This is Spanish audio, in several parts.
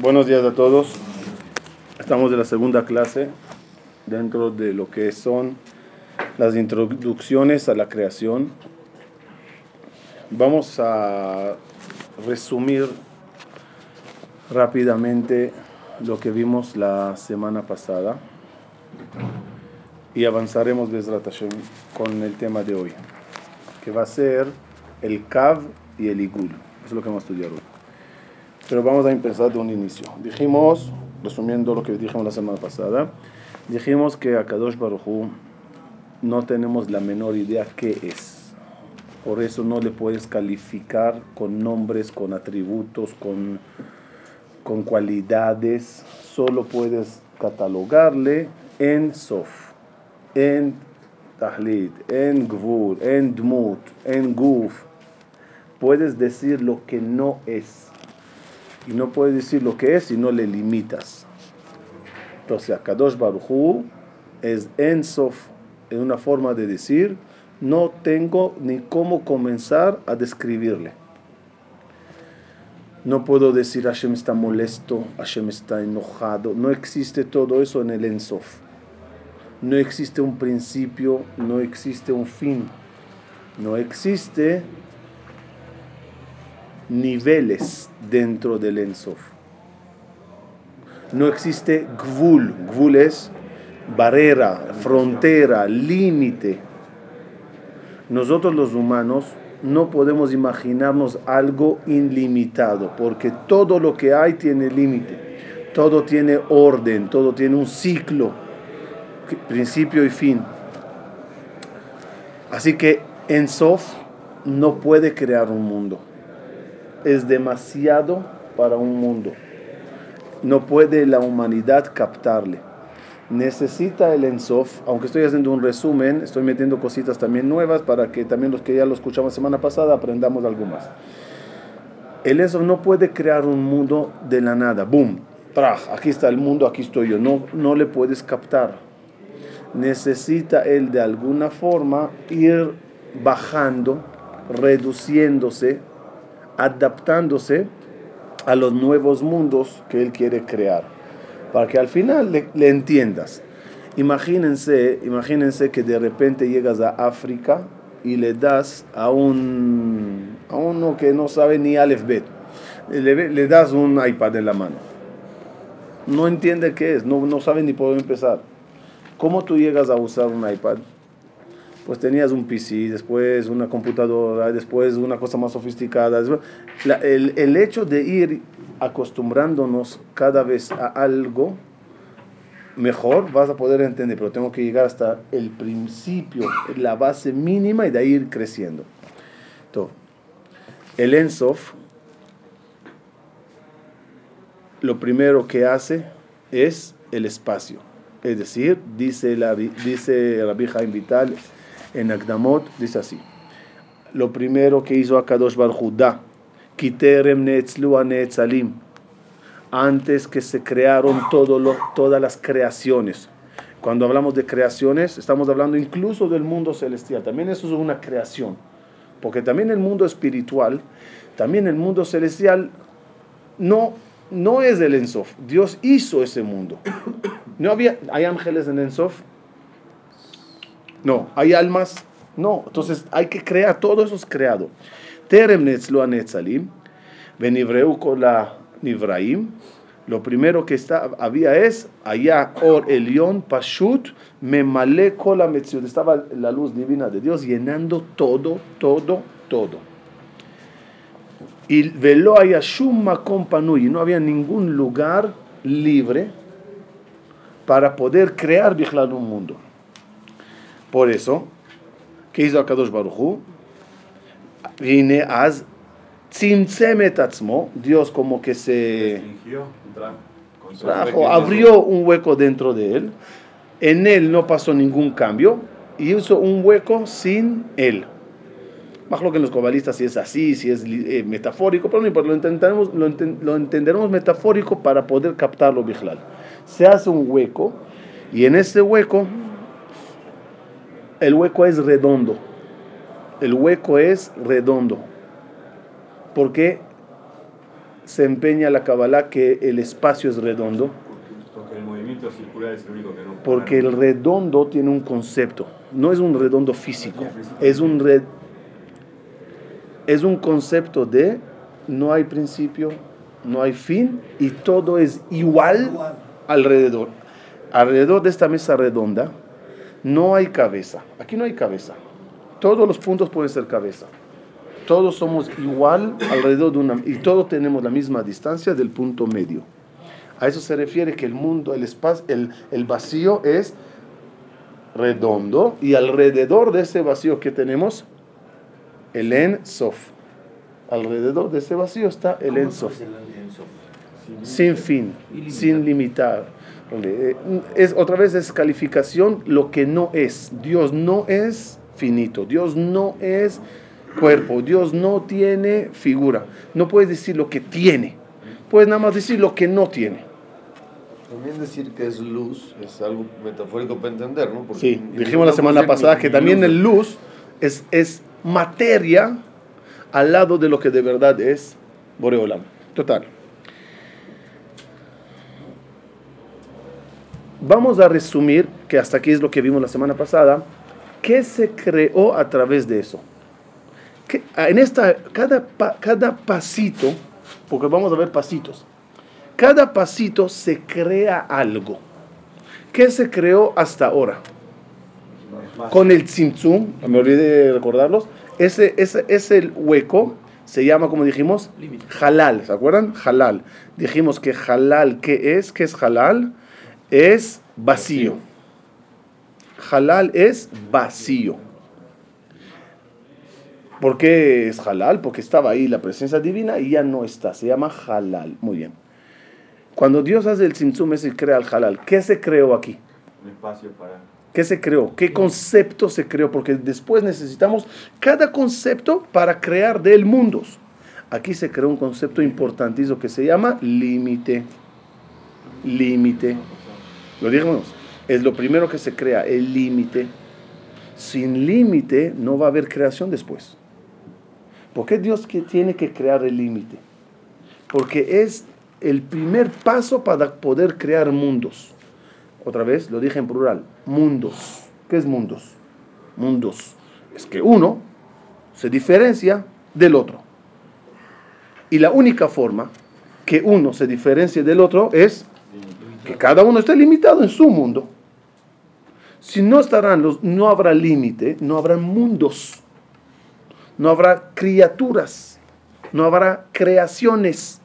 Buenos días a todos. Estamos en la segunda clase dentro de lo que son las introducciones a la creación. Vamos a resumir rápidamente lo que vimos la semana pasada y avanzaremos desde con el tema de hoy, que va a ser el Kav y el Igul. Es lo que vamos a estudiar hoy. Pero vamos a empezar de un inicio. Dijimos, resumiendo lo que dijimos la semana pasada, dijimos que a Kadosh Baruj no tenemos la menor idea qué es. Por eso no le puedes calificar con nombres, con atributos, con, con cualidades. Solo puedes catalogarle en Sof, en Tahlit, en Gvur, en Dmut, en Guf. Puedes decir lo que no es y no puedes decir lo que es si no le limitas. Entonces, Akadosh Baruchu es Ensof, en una forma de decir, no tengo ni cómo comenzar a describirle. No puedo decir Hashem está molesto, Hashem está enojado. No existe todo eso en el Ensof. No existe un principio, no existe un fin. No existe niveles dentro del Ensof. No existe Gvul. Gvul es barrera, frontera, límite. Nosotros los humanos no podemos imaginarnos algo ilimitado, porque todo lo que hay tiene límite, todo tiene orden, todo tiene un ciclo, principio y fin. Así que Ensof no puede crear un mundo es demasiado para un mundo. No puede la humanidad captarle. Necesita el Ensof, aunque estoy haciendo un resumen, estoy metiendo cositas también nuevas para que también los que ya lo escuchamos semana pasada aprendamos algo más. El Ensof no puede crear un mundo de la nada. ¡Boom! Aquí está el mundo, aquí estoy yo. No, no le puedes captar. Necesita él de alguna forma ir bajando, reduciéndose adaptándose a los nuevos mundos que él quiere crear, para que al final le, entiendas. Imagínense, imagínense que de repente llegas a África y le das a un a uno que no sabe ni Aleph Bet, le, le, das un iPad en la mano. No entiende qué es, no, no sabe ni por dónde empezar. ¿Cómo tú llegas a usar un iPad? Pues tenías un PC, después una computadora, después una cosa más sofisticada. el, el, hecho de ir acostumbrándonos cada vez a algo mejor, vas a poder entender, pero tengo que llegar hasta el principio, la base mínima y de ahí ir creciendo. Entonces, el Ensof, lo primero que hace es el espacio. Es decir, dice, la, dice Rabbi en Agdamot dice así. Lo primero que hizo Akadosh Barjudá, Kiterem Netzlu Netzalim, antes que se crearon todas las creaciones. Cuando hablamos de creaciones, estamos hablando incluso del mundo celestial. También eso es una creación. Porque también el mundo espiritual, también el mundo celestial, no, no es el Ensof. Dios hizo ese mundo. No había, ¿Hay ángeles en Ensof? No, hay almas. No, entonces hay que crear, todo eso es creado. Terem netzlo anetzalim, venivreu con la nivraim. Lo primero que está, había es, allá, or elión, pashut, me con la Estaba la luz divina de Dios llenando todo, todo, todo. Y velo haya shumma y no había ningún lugar libre para poder crear un mundo. Por eso, ¿qué hizo Akadosh Baruchu? Vine az Dios como que se trajo, abrió un hueco dentro de él. En él no pasó ningún cambio y hizo un hueco sin él. Más lo que en los cobalistas si es así, si es eh, metafórico, pero no lo, intentaremos, lo, lo, entenderemos metafórico para poder captarlo, Bijlal. Se hace un hueco y en ese hueco el hueco es redondo. El hueco es redondo. Porque se empeña la Kabbalah que el espacio es redondo? Porque el movimiento circular es el único que no. Porque el redondo tiene un concepto, no es un redondo físico, es un, red, es un concepto de no hay principio, no hay fin y todo es igual alrededor. Alrededor de esta mesa redonda no hay cabeza, aquí no hay cabeza. Todos los puntos pueden ser cabeza. Todos somos igual alrededor de una y todos tenemos la misma distancia del punto medio. A eso se refiere que el mundo, el espacio, el, el vacío es redondo y alrededor de ese vacío que tenemos el En Sof. Alrededor de ese vacío está el En Sof. Sin fin, sin limitar. Eh, Es, otra vez es calificación lo que no es. Dios no es finito. Dios no es cuerpo. Dios no tiene figura. No puedes decir lo que tiene. Puedes nada más decir lo que no tiene. También decir que es luz es algo metafórico para entender, ¿no? Porque Sí, dijimos la semana pasada que también el luz es, es materia al lado de lo que de verdad es Boreolam. Total. Vamos a resumir, que hasta aquí es lo que vimos la semana pasada, qué se creó a través de eso. Que en esta, cada, cada pasito, porque vamos a ver pasitos, cada pasito se crea algo. ¿Qué se creó hasta ahora? Con el tzimtzum, me olvidé de recordarlos, ese, ese, ese hueco se llama, como dijimos, halal, ¿se acuerdan? Halal. Dijimos que halal, ¿qué es? ¿Qué es halal? Es vacío. Halal es vacío. ¿Por qué es halal? Porque estaba ahí la presencia divina y ya no está. Se llama halal. Muy bien. Cuando Dios hace el ese y crea el halal. ¿Qué se creó aquí? Un espacio para. ¿Qué se creó? ¿Qué concepto se creó? Porque después necesitamos cada concepto para crear de él mundos. Aquí se creó un concepto importantísimo que se llama límite. Límite. Lo dijimos. Es lo primero que se crea, el límite. Sin límite no va a haber creación después. ¿Por qué Dios que tiene que crear el límite? Porque es el primer paso para poder crear mundos. Otra vez, lo dije en plural, mundos. ¿Qué es mundos? Mundos. Es que uno se diferencia del otro. Y la única forma que uno se diferencie del otro es que cada uno esté limitado en su mundo. Si no estarán los, no habrá límite, no habrá mundos, no habrá criaturas, no habrá creaciones.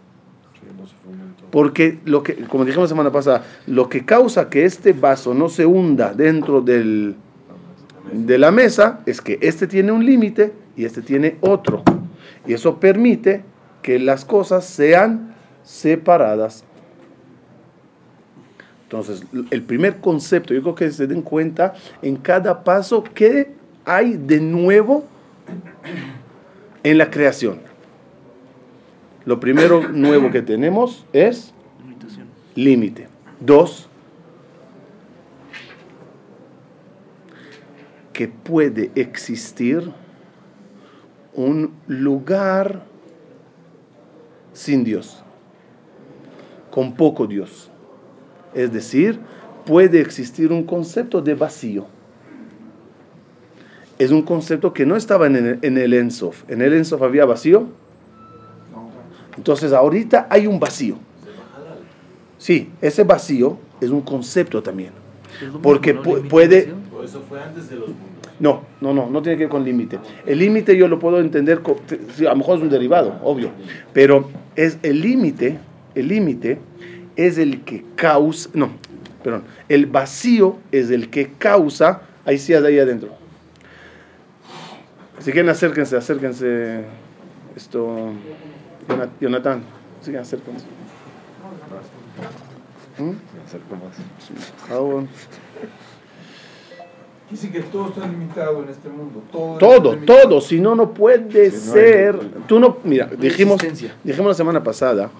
Porque lo que, como dijimos la semana pasada, lo que causa que este vaso no se hunda dentro del, de la mesa es que este tiene un límite y este tiene otro. Y eso permite que las cosas sean separadas. Entonces, el primer concepto, yo creo que se den cuenta en cada paso que hay de nuevo en la creación. Lo primero nuevo que tenemos es límite. Dos, que puede existir un lugar sin Dios, con poco Dios. Es decir, puede existir un concepto de vacío. Es un concepto que no estaba en el, en el Ensof. ¿En el Ensof había vacío? Entonces ahorita hay un vacío. Sí, ese vacío es un concepto también. Porque pu- puede... Por eso fue antes de los mundos. No, no, no, no tiene que ver con límite. El límite yo lo puedo entender, a lo mejor es un derivado, obvio, pero es el límite, el límite es el que causa, no, perdón, el vacío es el que causa, ahí sí, ahí adentro. Si quieren acérquense, acérquense, esto, Jonat- Jonathan, si quieren acérquense. ¿Mm? Me acerco más. Bueno. Dice que todo está limitado en este mundo. Todo, Todo, si no, no puede Si no hay- ser. Tú no, mira, dijimos, dijimos la semana pasada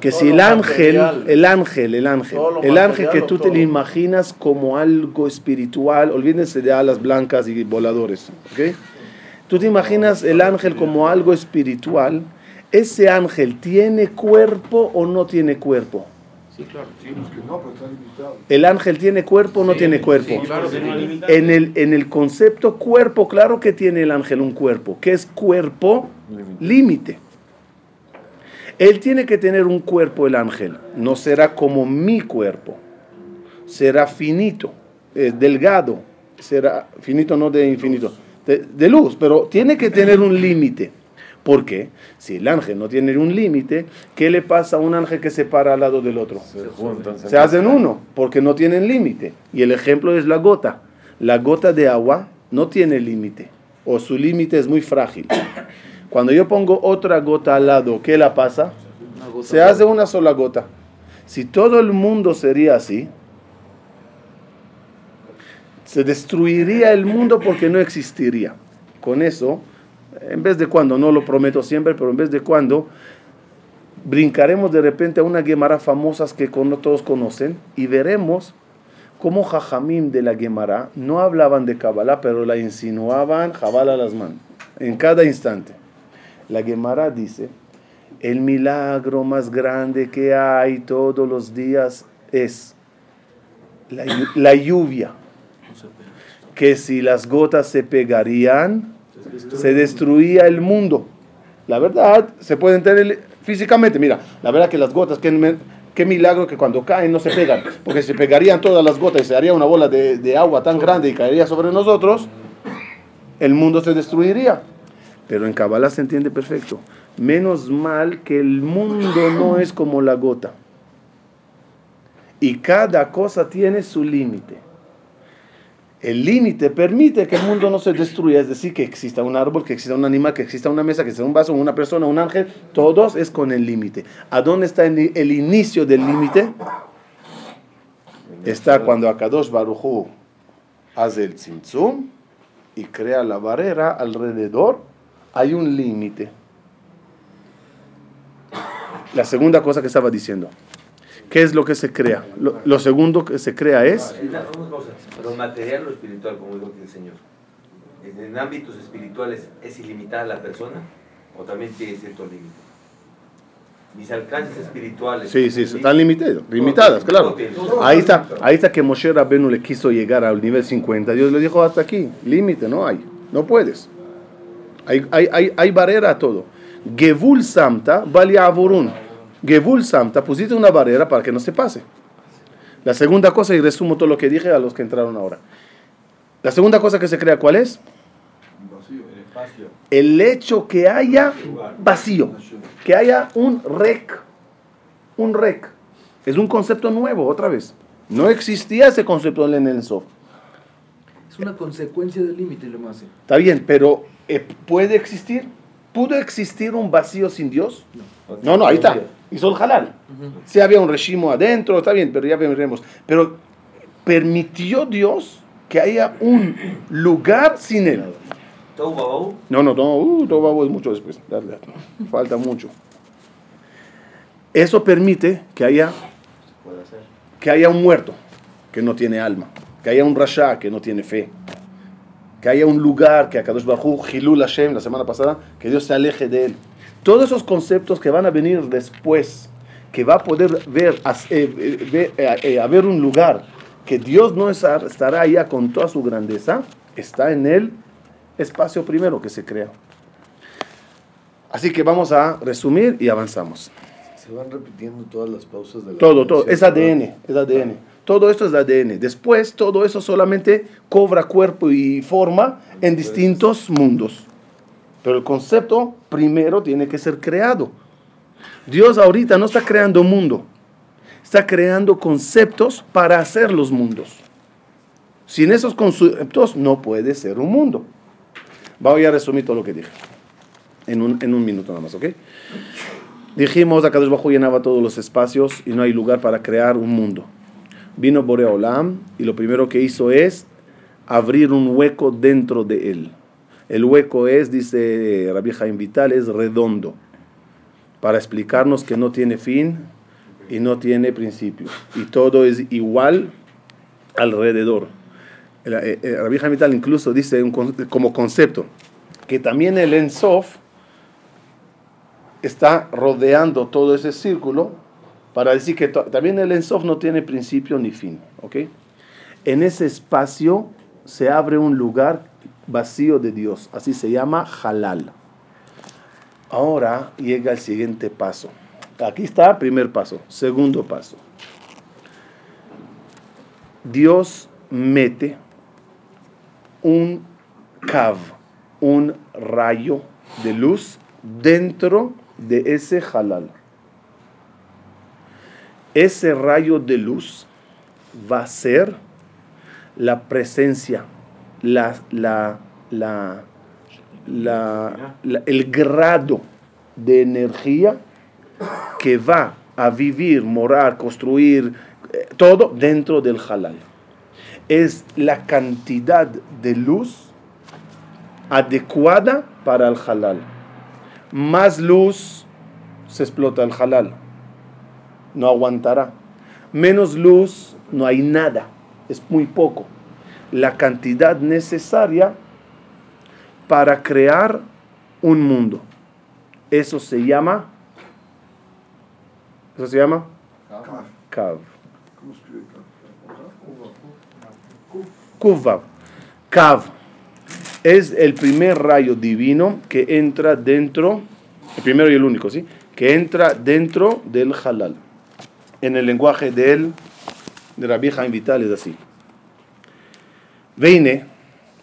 que Todo si el ángel, el ángel, el ángel, el ángel que tú te lo imaginas como algo espiritual, olvídense de alas blancas y voladores, ¿ok? Tú te imaginas el ángel como algo espiritual, ¿ese ángel tiene cuerpo o no tiene cuerpo? Sí, claro. Sí, que no, pero está limitado. ¿El ángel tiene cuerpo o no Sí, tiene cuerpo? sí, claro que tiene. En el, en el concepto cuerpo, claro que tiene el ángel un cuerpo. ¿Qué es cuerpo? Límite. Él tiene que tener un cuerpo, el ángel. No será como mi cuerpo. Será finito, eh, delgado. Será finito, no de infinito. De, de luz, pero tiene que tener un límite. ¿Por qué? Si el ángel no tiene un límite, ¿qué le pasa a un ángel que se para al lado del otro? Se juntan. Se hacen uno, porque no tienen límite. Y el ejemplo es la gota. La gota de agua no tiene límite, o su límite es muy frágil. Cuando yo pongo otra gota al lado, ¿qué la pasa? Se hace una sola gota. Si todo el mundo sería así, se destruiría el mundo porque no existiría. Con eso, en vez de cuando, no lo prometo siempre, pero en vez de cuando, brincaremos de repente a una Gemara famosas que todos conocen y veremos cómo Jajamim de la Gemara no hablaban de Kabbalah, pero la insinuaban Jabal las manos en cada instante. La Gemara dice, el milagro más grande que hay todos los días es la, la lluvia, que si las gotas se pegarían, se destruía el mundo. La verdad, se puede entender físicamente. Mira, la verdad que las gotas, qué, qué milagro que cuando caen no se pegan. Porque se pegarían todas las gotas y se haría una bola de, de agua tan grande y caería sobre nosotros, el mundo se destruiría. Pero en Kabbalah se entiende perfecto. Menos mal que el mundo no es como la gota. Y cada cosa tiene su límite. El límite permite que el mundo no se destruya, es decir, que exista un árbol, que exista un animal, que exista una mesa, que exista un vaso, una persona, un ángel, todos es con el límite. ¿A dónde está el, inicio del límite? Está cuando Akadosh Baruchu hace el tzimtzum y crea la barrera alrededor, hay un límite. La segunda cosa que estaba diciendo, ¿qué es lo que se crea? Lo, lo segundo que se crea es... Lo material o espiritual, como dijo el Señor. ¿En, en ámbitos espirituales es ilimitada la persona o también tiene cierto límite? Mis alcances espirituales. Sí, sí, están limitados, limitadas, claro. Ahí está, ahí está que Moshe Rabenu le quiso llegar al nivel 50. Dios le dijo hasta aquí, límite, no hay, no puedes. Hay, hay, hay, hay barrera a todo. Gevul Samta, Baliavorun. Gevul Samta, pusiste una barrera para que no se pase. La segunda cosa, y resumo todo lo que dije a los que entraron ahora. La segunda cosa que se crea, ¿cuál es? El hecho que haya vacío, que haya un rec, un rec. Es un concepto nuevo, otra vez. No existía ese concepto en el Ensof. Es una consecuencia del límite, lo más. Está bien, pero eh, ¿puede existir? ¿Pudo existir un vacío sin Dios? No, no, ahí está. Hizo el halal. Sí había un regimo adentro, está bien, pero ya veremos. Pero permitió Dios que haya un lugar sin él. No, no, no, uh, todo es mucho después. Dale, dale. Falta mucho. Eso permite que haya, que haya un muerto que no tiene alma, que haya un rasha que no tiene fe, que haya un lugar que Akadosh Hu, Hilul Hashem, la semana pasada, que Dios se aleje de él. Todos esos conceptos que van a venir después, que va a poder ver, eh, eh, ver, eh, eh, haber un lugar que Dios no es- estará allá con toda su grandeza, está en el espacio primero que se crea. Así que vamos a resumir y avanzamos. Se van repitiendo todas las pausas de la Todo, todo, es ADN, es ADN. Todo esto es ADN. Después, todo eso solamente cobra cuerpo y forma en distintos mundos. Pero el concepto primero tiene que ser creado. Dios ahorita no está creando mundo, está creando conceptos para hacer los mundos. Sin esos conceptos no puede ser un mundo. Voy a resumir todo lo que dije en un, en un minuto nada más, ¿ok? Dijimos, Akadosh Bajo llenaba todos los espacios y no hay lugar para crear un mundo. Vino Borea Olam y lo primero que hizo es abrir un hueco dentro de él. El hueco es, dice Rabbi Jaim Vital, es redondo, para explicarnos que no tiene fin y no tiene principio. Y todo es igual alrededor. Eh, eh, Rabbi Jaim Vital incluso dice como concepto que también el Ensof está rodeando todo ese círculo para decir que también el Ensof no tiene principio ni fin. En ese espacio se abre un lugar vacío de Dios, así se llama Halal. Ahora llega el siguiente paso. Aquí está, primer paso. Segundo paso. Dios mete un cav, un rayo de luz dentro de ese halal. Ese rayo de luz va a ser la presencia, la, el grado de energía que va a vivir, morar, construir, eh, todo dentro del halal. Es la cantidad de luz adecuada para el halal. Más luz se explota el halal. No aguantará. Menos luz no hay nada. Es muy poco. La cantidad necesaria para crear un mundo. Eso se llama. ¿Eso se llama? Kav. ¿Cómo escribe Kuvav. Kav. Es el primer rayo divino que entra dentro, el primero y el único, ¿sí? Que entra dentro del halal en el lenguaje de él, de la vieja Vital, es así. Veine,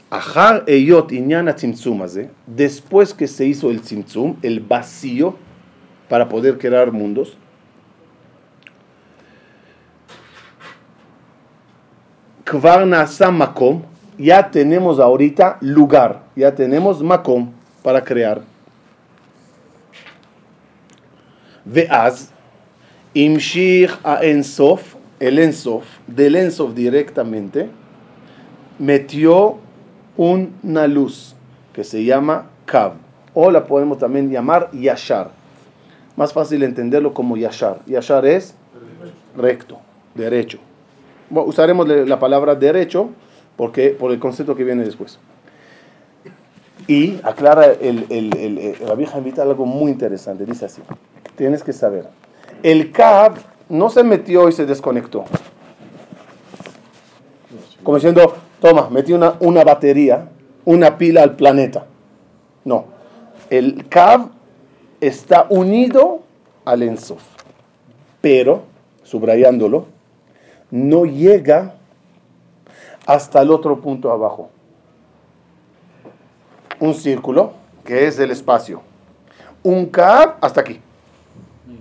Ajar Eyot Iñana Tzimtzum ¿eh? después que se hizo el Tzimtzum, el vacío para poder crear mundos, Kvar Makom, ya tenemos ahorita lugar, ya tenemos Makom para crear. Veaz, Imshich a Ensof, el Ensof, del Ensof directamente, metió una luz que se llama Kav, o la podemos también llamar Yashar. Más fácil entenderlo como Yashar. Yashar es recto, derecho. Usaremos la palabra derecho porque, por el concepto que viene después. Y aclara el, el, el, el Vital algo muy interesante. Dice así: Tienes que saber. El Kav no se metió y se desconectó. Como diciendo, toma, metí una, una batería, una pila al planeta. No. El Kav está unido al Ensof. Pero, subrayándolo, no llega hasta el otro punto abajo. Un círculo, que es el espacio. Un Kav hasta aquí.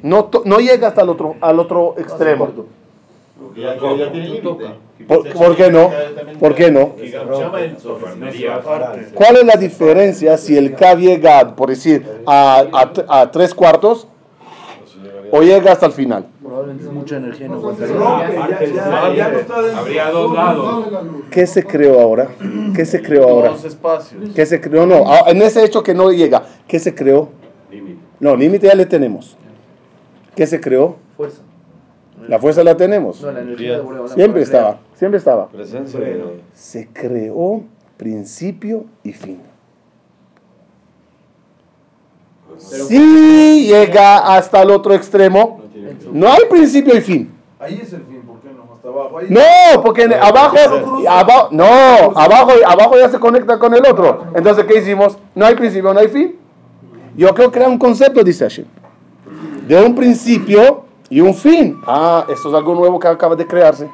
No, to- no llega hasta el otro, al otro extremo. Ya, ya, ya tiene límite. ¿Por, por qué no? ¿Por qué no? ¿Cuál es la diferencia si el K llega, por decir, a, a, a tres cuartos o llega hasta el final? Probablemente es mucha energía y no. Habría dos lados. ¿Qué se creó ahora? ¿Qué se creó ahora? ¿Qué se creó? No, en ese hecho que no llega, ¿qué se creó? Límite. No, límite ya le tenemos. ¿Qué se creó? Fuerza. La fuerza la tenemos. No, la energía de Boreolam Siempre para crear. estaba, siempre estaba. Presencia de... Se creó principio y fin. Si llega hasta el otro extremo, no hay principio y fin. Ahí es el fin, ¿por qué no? Hasta abajo. Ahí. No, porque abajo, abajo, no, abajo, abajo ya se conecta con el otro. Entonces, ¿qué hicimos? No hay principio, no hay fin. Yo quiero crear un concepto, dice Hashem, de un principio y un fin. Ah, esto es algo nuevo que acaba de crearse.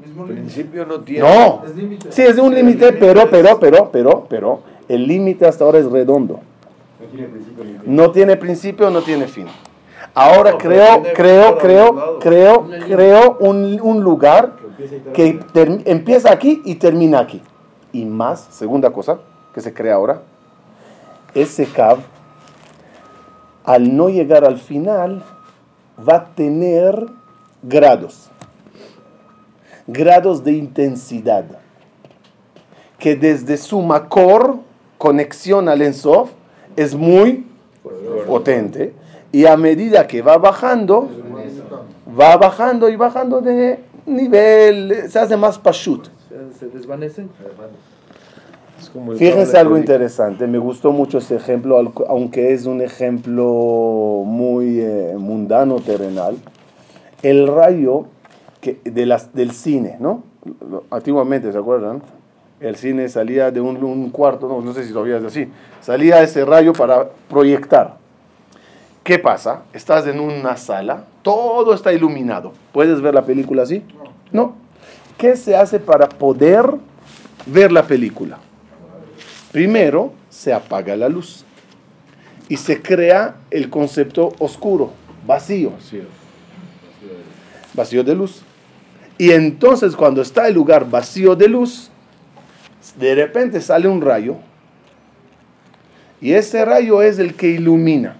Mismo límite. principio no tiene. No, Es límite. sí es de un límite, pero, pero, pero, pero, pero, el límite hasta ahora es redondo. No tiene principio ni fin. No tiene principio, no tiene fin. Ahora No, creo, creo, creo, creo, creo un, un lugar que ter- empieza aquí y termina aquí. Y más, segunda cosa que se crea ahora, ese cab, al no llegar al final, va a tener grados, grados de intensidad, que desde su macor, conexión al Ensof, es muy potente, y a medida que va bajando, va bajando y bajando de nivel, se hace más pashut. Se, se desvanece. Es como el Fíjense algo interesante, me gustó mucho ese ejemplo, aunque es un ejemplo muy eh, mundano, terrenal. El rayo que, de las, del cine, ¿no? Antiguamente, ¿se acuerdan? El cine salía de un, un cuarto, no, no sé si todavía es así, salía ese rayo para proyectar. ¿Qué pasa? Estás en una sala, todo está iluminado. ¿Puedes ver la película así? No. ¿Qué se hace para poder ver la película? Primero se apaga la luz y se crea el concepto oscuro, vacío, Sí. vacío de luz. Y entonces cuando está el lugar vacío de luz, de repente sale un rayo y ese rayo es el que ilumina.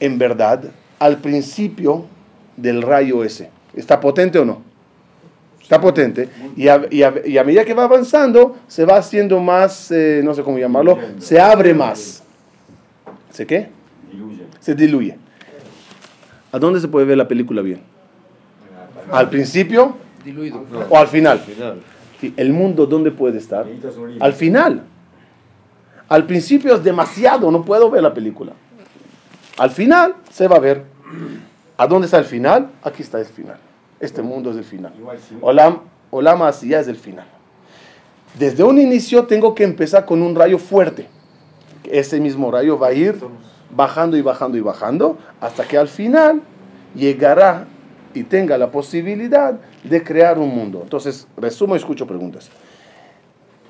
En verdad, al principio del rayo ese, ¿está potente o no? Está potente. Y a, y a- y a medida que va avanzando, se va haciendo más, eh, no sé cómo llamarlo, se abre más. ¿Se qué? Diluye. Se diluye. ¿A dónde se puede ver la película bien? ¿Al principio Diluido. o al final? ¿El mundo dónde puede estar? Al final. Al principio es demasiado, no puedo ver la película. Al final se va a ver. ¿A dónde está el final? Aquí está el final. Este mundo es el final. Olam, Olam Asiyah es el final. Desde un inicio tengo que empezar con un rayo fuerte. Ese mismo rayo va a ir bajando y bajando y bajando hasta que al final llegará y tenga la posibilidad de crear un mundo. Entonces, resumo y escucho preguntas.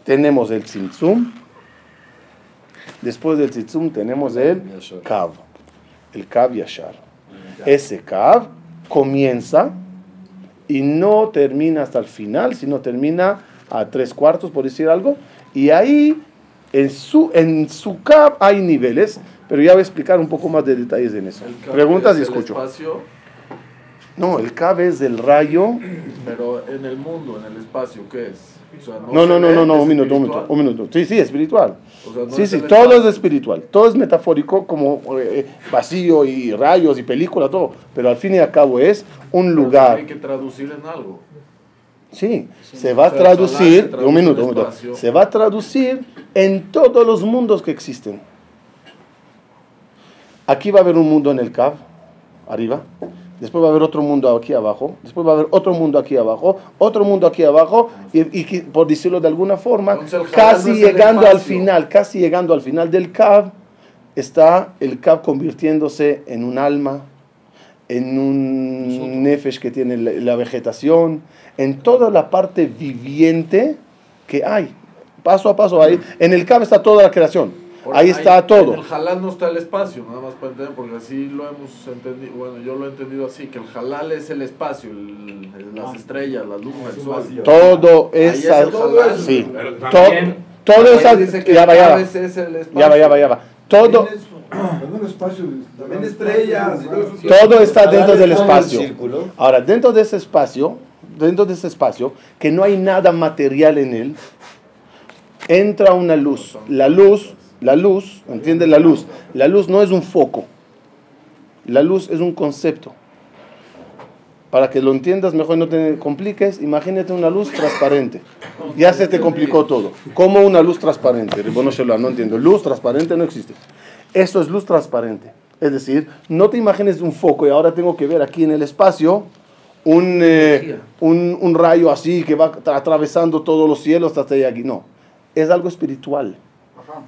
Tenemos el Tzimtzum. Después del Tzimtzum tenemos el. Kav. El Kav Yashar. Ese Kav comienza y no termina hasta el final, sino termina a tres cuartos, por decir algo. Y ahí, en su, en su Kav hay niveles, pero ya voy a explicar un poco más de detalles en eso. Preguntas y es escucho. espacio, No, el Kav es del rayo. pero en el mundo, en el espacio, ¿qué es? O sea, No, no, no, no, no, un minuto, un minuto, un minuto. Sí, sí, espiritual. O sea, no Sí, es sí, todo es espiritual, todo es metafórico como eh, vacío y rayos y película, todo, pero al fin y al cabo es un Pero lugar. Tiene que traducir en algo. Sí, se va a solar traducir, un minuto, un minuto, se va a traducir en todos los mundos que existen. Aquí va a haber un mundo en el Cav, arriba, después va a haber otro mundo aquí abajo, después va a haber otro mundo aquí abajo, otro mundo aquí abajo, y, y por decirlo de alguna forma, casi llegando al final, casi llegando al final del Cav, está el Cav convirtiéndose en un alma, en un nefesh que tiene la, la vegetación, en toda la parte viviente que hay, paso a paso ahí. En el Cav está toda la creación, Ahora, ahí está todo. En el halal no está el espacio, nada más para entender, porque así lo hemos entendido. Bueno, yo lo he entendido así: que el halal es el espacio, el- el- las estrellas, la luna, el Es sol. Todo es el halal. sí, Pero todo, también- todo que ya va, ya va, vez es el espacio. ya va, ya va, ya va. Todo, espacio. También estrellas todo todo está dentro del Todo el espacio. Ahora, dentro de ese espacio, dentro de ese espacio, que no hay nada material en él, entra una luz. La luz, la luz, ¿entiendes? La luz. La luz no es un foco. La luz es un concepto. Para que lo entiendas mejor y no te compliques, imagínate una luz transparente. Ya se te complicó todo. ¿Cómo una luz transparente? Shelom, no entiendo. Luz transparente no existe. Eso es luz transparente. Es decir, no te imagines un foco y ahora tengo que ver aquí en el espacio un, eh, un, un rayo así que va tra- atravesando todos los cielos hasta allá aquí. No, es algo espiritual.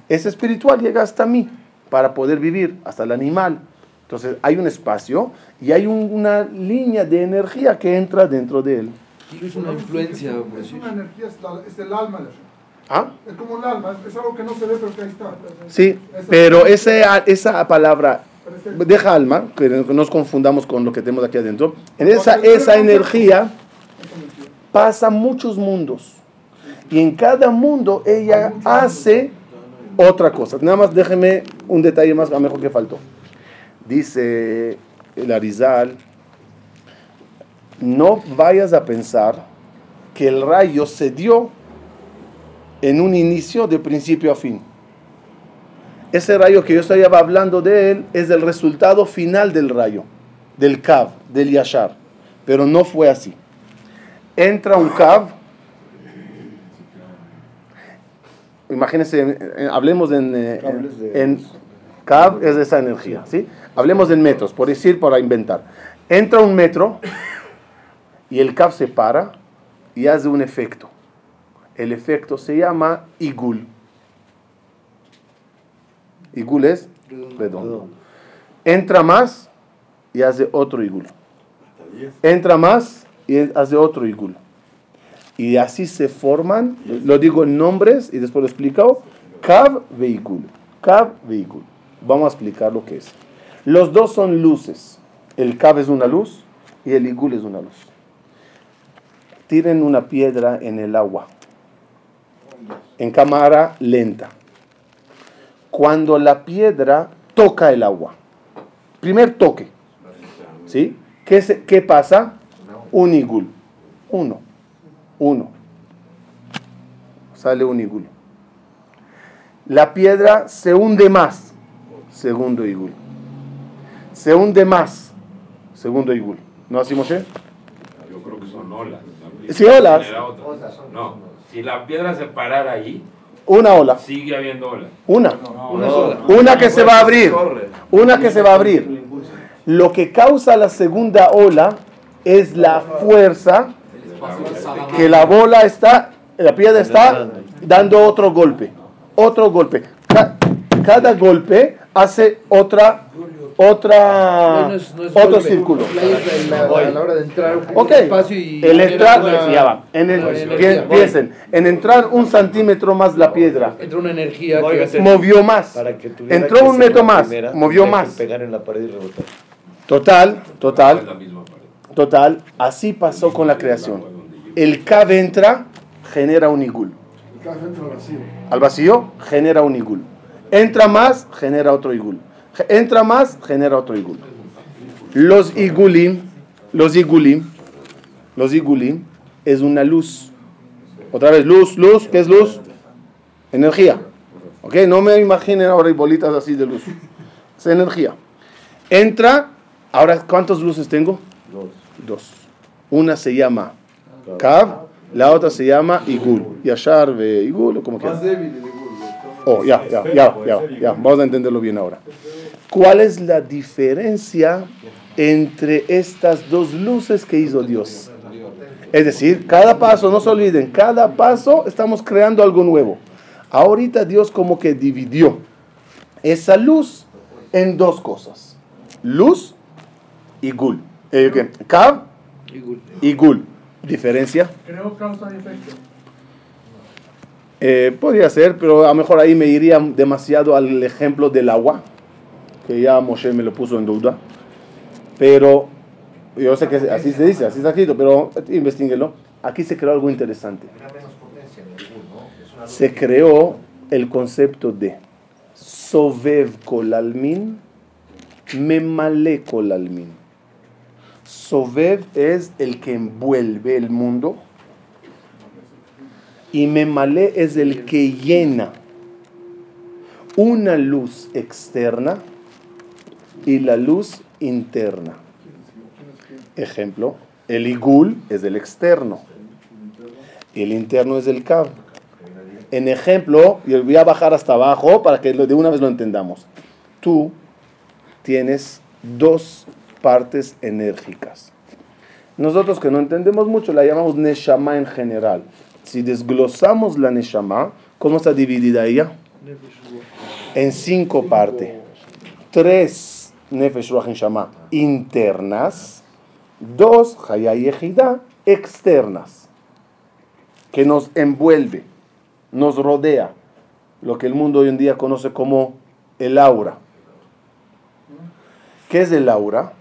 Ese espiritual llega hasta mí para poder vivir, hasta el animal. Entonces hay un espacio y hay un- una línea de energía que entra dentro de él. Es una influencia, Es una energía, es, la- es el alma de Hashem. ¿Ah? Es como un alma, es, es algo que no se ve, pero que ahí está. Sí, pero ese, esa palabra, deja alma, que no nos confundamos con lo que tenemos aquí adentro. En esa, esa energía pasa muchos mundos. Y en cada mundo ella hace otra cosa. Nada más déjeme un detalle más, a mejor que faltó. Dice el Arizal, no vayas a pensar que el rayo se dio en un inicio de principio a fin. Ese rayo que yo estoy hablando de él es el resultado final del rayo, del Kav, del Yashar. Pero no fue así. Entra un Kav imagínense, hablemos en, eh, de en. Cav es esa energía, ¿sí? Hablemos en metros, por decir, para inventar. Entra un metro y el Cav se para y hace un efecto. El efecto se llama Igul. Igul es redondo. Entra más y hace otro Igul. Entra más y hace otro Igul. Y así se forman, lo digo en nombres y después lo explico, Cav vehículo. Cav vehículo. Vamos a explicar lo que es. Los dos son luces. El Cav es una luz y el Igul es una luz. Tiren una piedra en el agua, en cámara lenta. Cuando la piedra toca el agua, primer toque, ¿sí? ¿Qué, se- qué pasa? Un Igul. Uno. Uno. Sale un Igul. La piedra se hunde más. Segundo Igul. Se hunde más. Segundo Igul. ¿No así, Moshe? Yo creo que son olas. Sí, olas. No, si la piedra se parara ahí, Una ola. sigue habiendo olas. Una. Una que se va a abrir. Una que se va a abrir. Lo que causa la segunda ola es la fuerza que la bola está, la piedra está dando otro golpe. Otro golpe. Ca- Cada golpe hace otra, otra, No, no es- no es otro golpe. círculo. La a la hora de entrar Ok, espacio y el entrar, una- ya va. En el, energía. piensen, en entrar un centímetro más la piedra, Entra una energía Voy que movió más. Para que tuviera Entró que un metro más, primera, movió más. pegar en la pared y rebotar. Total, total. Total. Así pasó con la creación. El Kav entra, genera un igul. El entra al vacío. Al vacío, genera un igul. Entra más, genera otro igul. Entra más, genera otro igul. Los igulim, los igulim, los igulim es una luz. Otra vez, luz, luz, ¿qué es luz? Energía. ¿Ok? No me imaginen ahora bolitas así de luz. Es energía. Entra, ahora, ¿cuántas luces tengo? Dos. Dos. Una se llama Kav, la otra se llama Igul. Yashar ve Igul, o como digo. Oh, ya, ya, ya, ya, ya. Vamos a entenderlo bien ahora. ¿Cuál es la diferencia entre estas dos luces que hizo Dios? Es decir, cada paso, no se olviden, cada paso estamos creando algo nuevo. Ahorita Dios como que dividió esa luz en dos cosas. Luz y gul. Eh, ¿qué? Kav Igul. y gul. ¿Diferencia? Creo causa y efecto. Eh, podría ser, pero a lo mejor ahí me iría demasiado al ejemplo del agua, que ya Moshe me lo puso en duda. Pero yo sé que así se dice, así está escrito, pero investiguenlo. Aquí se creó algo interesante. Se creó el concepto de Sovev kolalmin, memale kolalmin. Sovev es el que envuelve el mundo y Memale es el que llena una luz externa y la luz interna. Ejemplo, el Igul es el externo y el interno es el Kav. En ejemplo, y voy a bajar hasta abajo para que de una vez lo entendamos. Tú tienes dos partes enérgicas. Nosotros que no entendemos mucho la llamamos Neshama en general. Si desglosamos la Neshama, ¿cómo está dividida ella? En cinco partes. Tres Nefesh Ruach Neshama internas, dos Hayay externas, que nos envuelve, nos rodea, lo que el mundo hoy en día conoce como el aura. ¿Qué es el aura?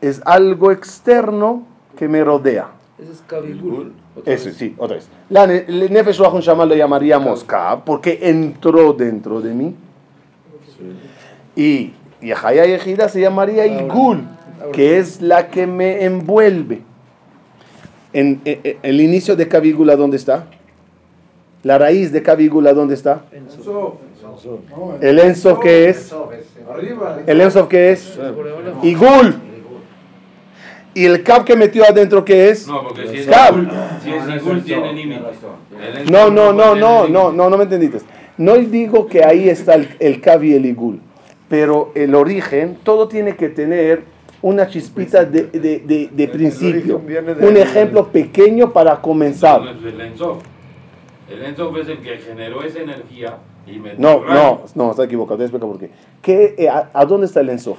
Es algo externo que me rodea. Ese es Kavigul. Otra Eso sí, otra vez. La Nefesh lo llamaríamos Kav porque entró dentro de mí. Y Yahaya Yehida se llamaría Igul, que es la que me envuelve. En, en- en- el inicio de Kavigula, ¿dónde está? La raíz de Kavigula, ¿dónde está? Eso, el- Ensof, que es? arriba. El Ensof, que es? Igul. Y el Kav que metió adentro, ¿qué es? No, porque si es Kav. Igul, si es tiene límites. No, no, no, no, no, no, no me entendiste. No digo que ahí está el, el Kav y el Igul, pero el origen, todo tiene que tener una chispita de, de- de- de principio, un ejemplo pequeño para comenzar. El Ensof. El Ensof es el que generó esa energía y metió No, no, no, está equivocado, te explico por qué. ¿Qué, eh, a, a dónde está el Ensof?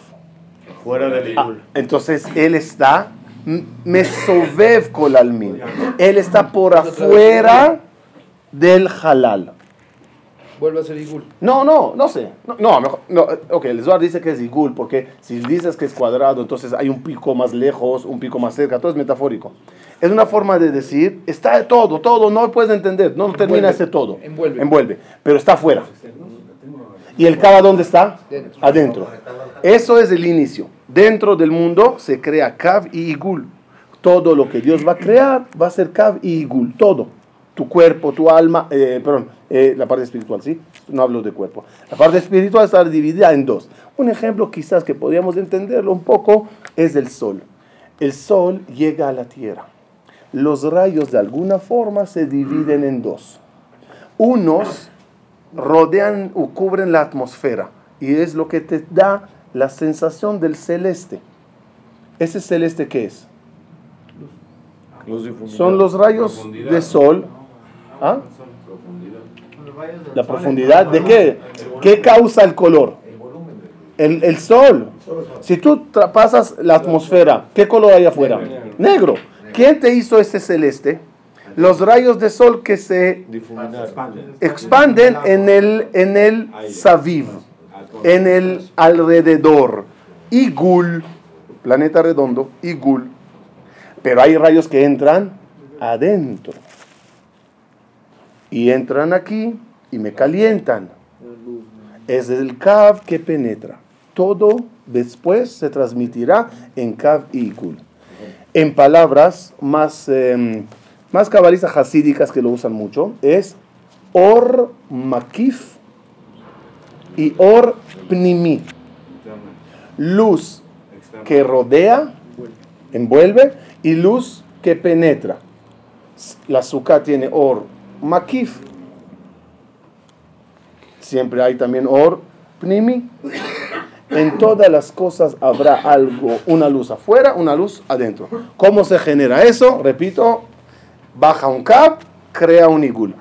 Fuera del Ah, entonces él está mesovev kolalmin. Él está por afuera del halal. Vuelve a ser Igul. No, no, no sé. No, no, mejor, no, ok, el Zohar dice que es igul, porque si dices que es cuadrado, entonces hay un pico más lejos, un pico más cerca, todo es metafórico. Es una forma de decir, está todo, todo, no puedes entender, no termina Envuelve. ese todo. Envuelve. Envuelve, pero está afuera. ¿Y el Kaba dónde está? Dentro. Adentro. Eso es el inicio. Dentro del mundo se crea Kav y Igul. Todo lo que Dios va a crear va a ser Kav y Igul. Todo. Tu cuerpo, tu alma, eh, perdón, eh, la parte espiritual, ¿sí? No hablo de cuerpo. La parte espiritual está dividida en dos. Un ejemplo quizás que podríamos entenderlo un poco es el sol. El sol llega a la tierra. Los rayos de alguna forma se dividen en dos. Unos rodean o cubren la atmósfera y es lo que te da la sensación del celeste. ¿Ese celeste qué es? Difundida. Son los rayos de sol. ¿Ah? Profundidad. La profundidad de qué? ¿Qué causa el color? El, el sol. Si tú pasas la atmósfera, ¿qué color hay afuera? Negro. ¿Quién te hizo ese celeste? Los rayos de sol que se expanden en el, en el Saviv, en el alrededor. Igul, planeta redondo, Igul. Pero hay rayos que entran adentro. Y entran aquí y me calientan. Es el Kav que penetra. Todo después se transmitirá en Kav y Igul. En palabras más, em, más cabalistas hasídicas que lo usan mucho, es Or Makif y Or Pnimi. Luz que rodea, envuelve, y luz que penetra. La azúcar tiene Or Makif. Siempre hay también Or Pnimi. En todas las cosas habrá algo, una luz afuera, una luz adentro. ¿Cómo se genera eso? Repito, baja un cap, crea un igul.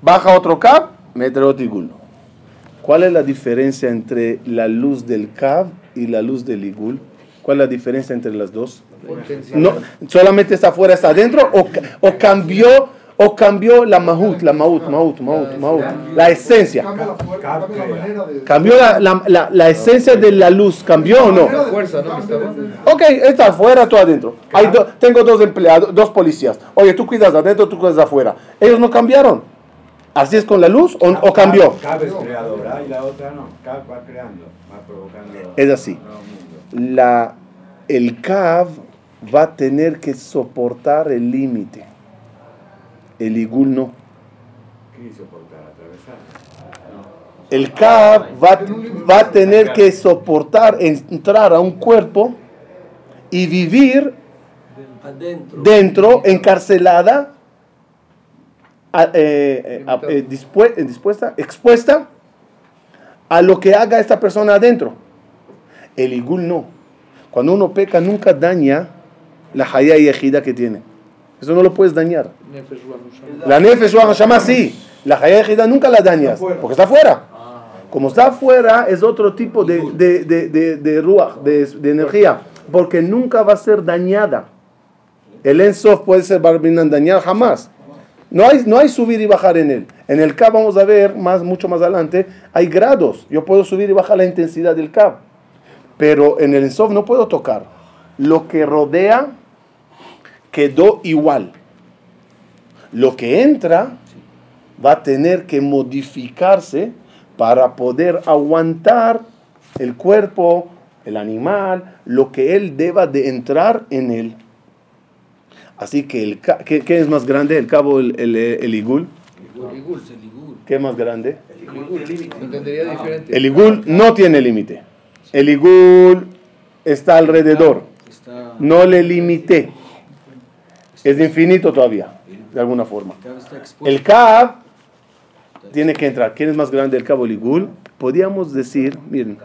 Baja otro cap, mete otro igul. ¿Cuál es la diferencia entre la luz del cap y la luz del igul? ¿Cuál es la diferencia entre las dos? No, solamente está afuera, está adentro, o, o cambió, o cambió la mahut, la mahut, mahut, mahut, mahut, la esencia. Cambió la, la, la, la esencia de la luz, cambió o no. Ok, está afuera, tú adentro. Hay do- tengo dos empleados, dos policías. Oye, tú cuidas de adentro, tú cuidas afuera. Ellos no cambiaron. ¿Así es con la luz o, o cambió? Cab es creadora y la otra no. Cab va creando, va provocando. Es así. La, el CAV va a tener que soportar el límite. El IGUL no. ¿Qué soportar? Atravesar. El CAV va, va a tener que soportar entrar a un cuerpo y vivir Adentro. dentro, encarcelada, a- eh, eh, a- eh, dispue- dispuesta, expuesta a lo que haga esta persona adentro. El igul no. Cuando uno peca, nunca daña la haya y ejida que tiene. Eso no lo puedes dañar. La nefesh Ruach sí. La haya y ejida nunca la dañas, porque está afuera. Como está afuera, es otro tipo de, de, de, de, ruach, de, de energía, porque nunca va a ser dañada. El Ensof puede ser Barbinan dañar jamás. No hay, no hay subir y bajar en él. En el K vamos a ver más, mucho más adelante, hay grados. Yo puedo subir y bajar la intensidad del K. Pero en el Ensof no puedo tocar. Lo que rodea quedó igual. Lo que entra va a tener que modificarse para poder aguantar el cuerpo, el animal, lo que él deba de entrar en él. Así que, el, ¿qué, qué es más grande, el cabo el, el, el igul? Igul. ¿Qué es más grande? Entendería diferente. El igul no tiene límite. El igul está alrededor. No le limité es de infinito todavía, de alguna forma. El Kaab tiene que entrar. ¿Quién es más grande, el Kaab o el Igul? Podríamos decir, miren,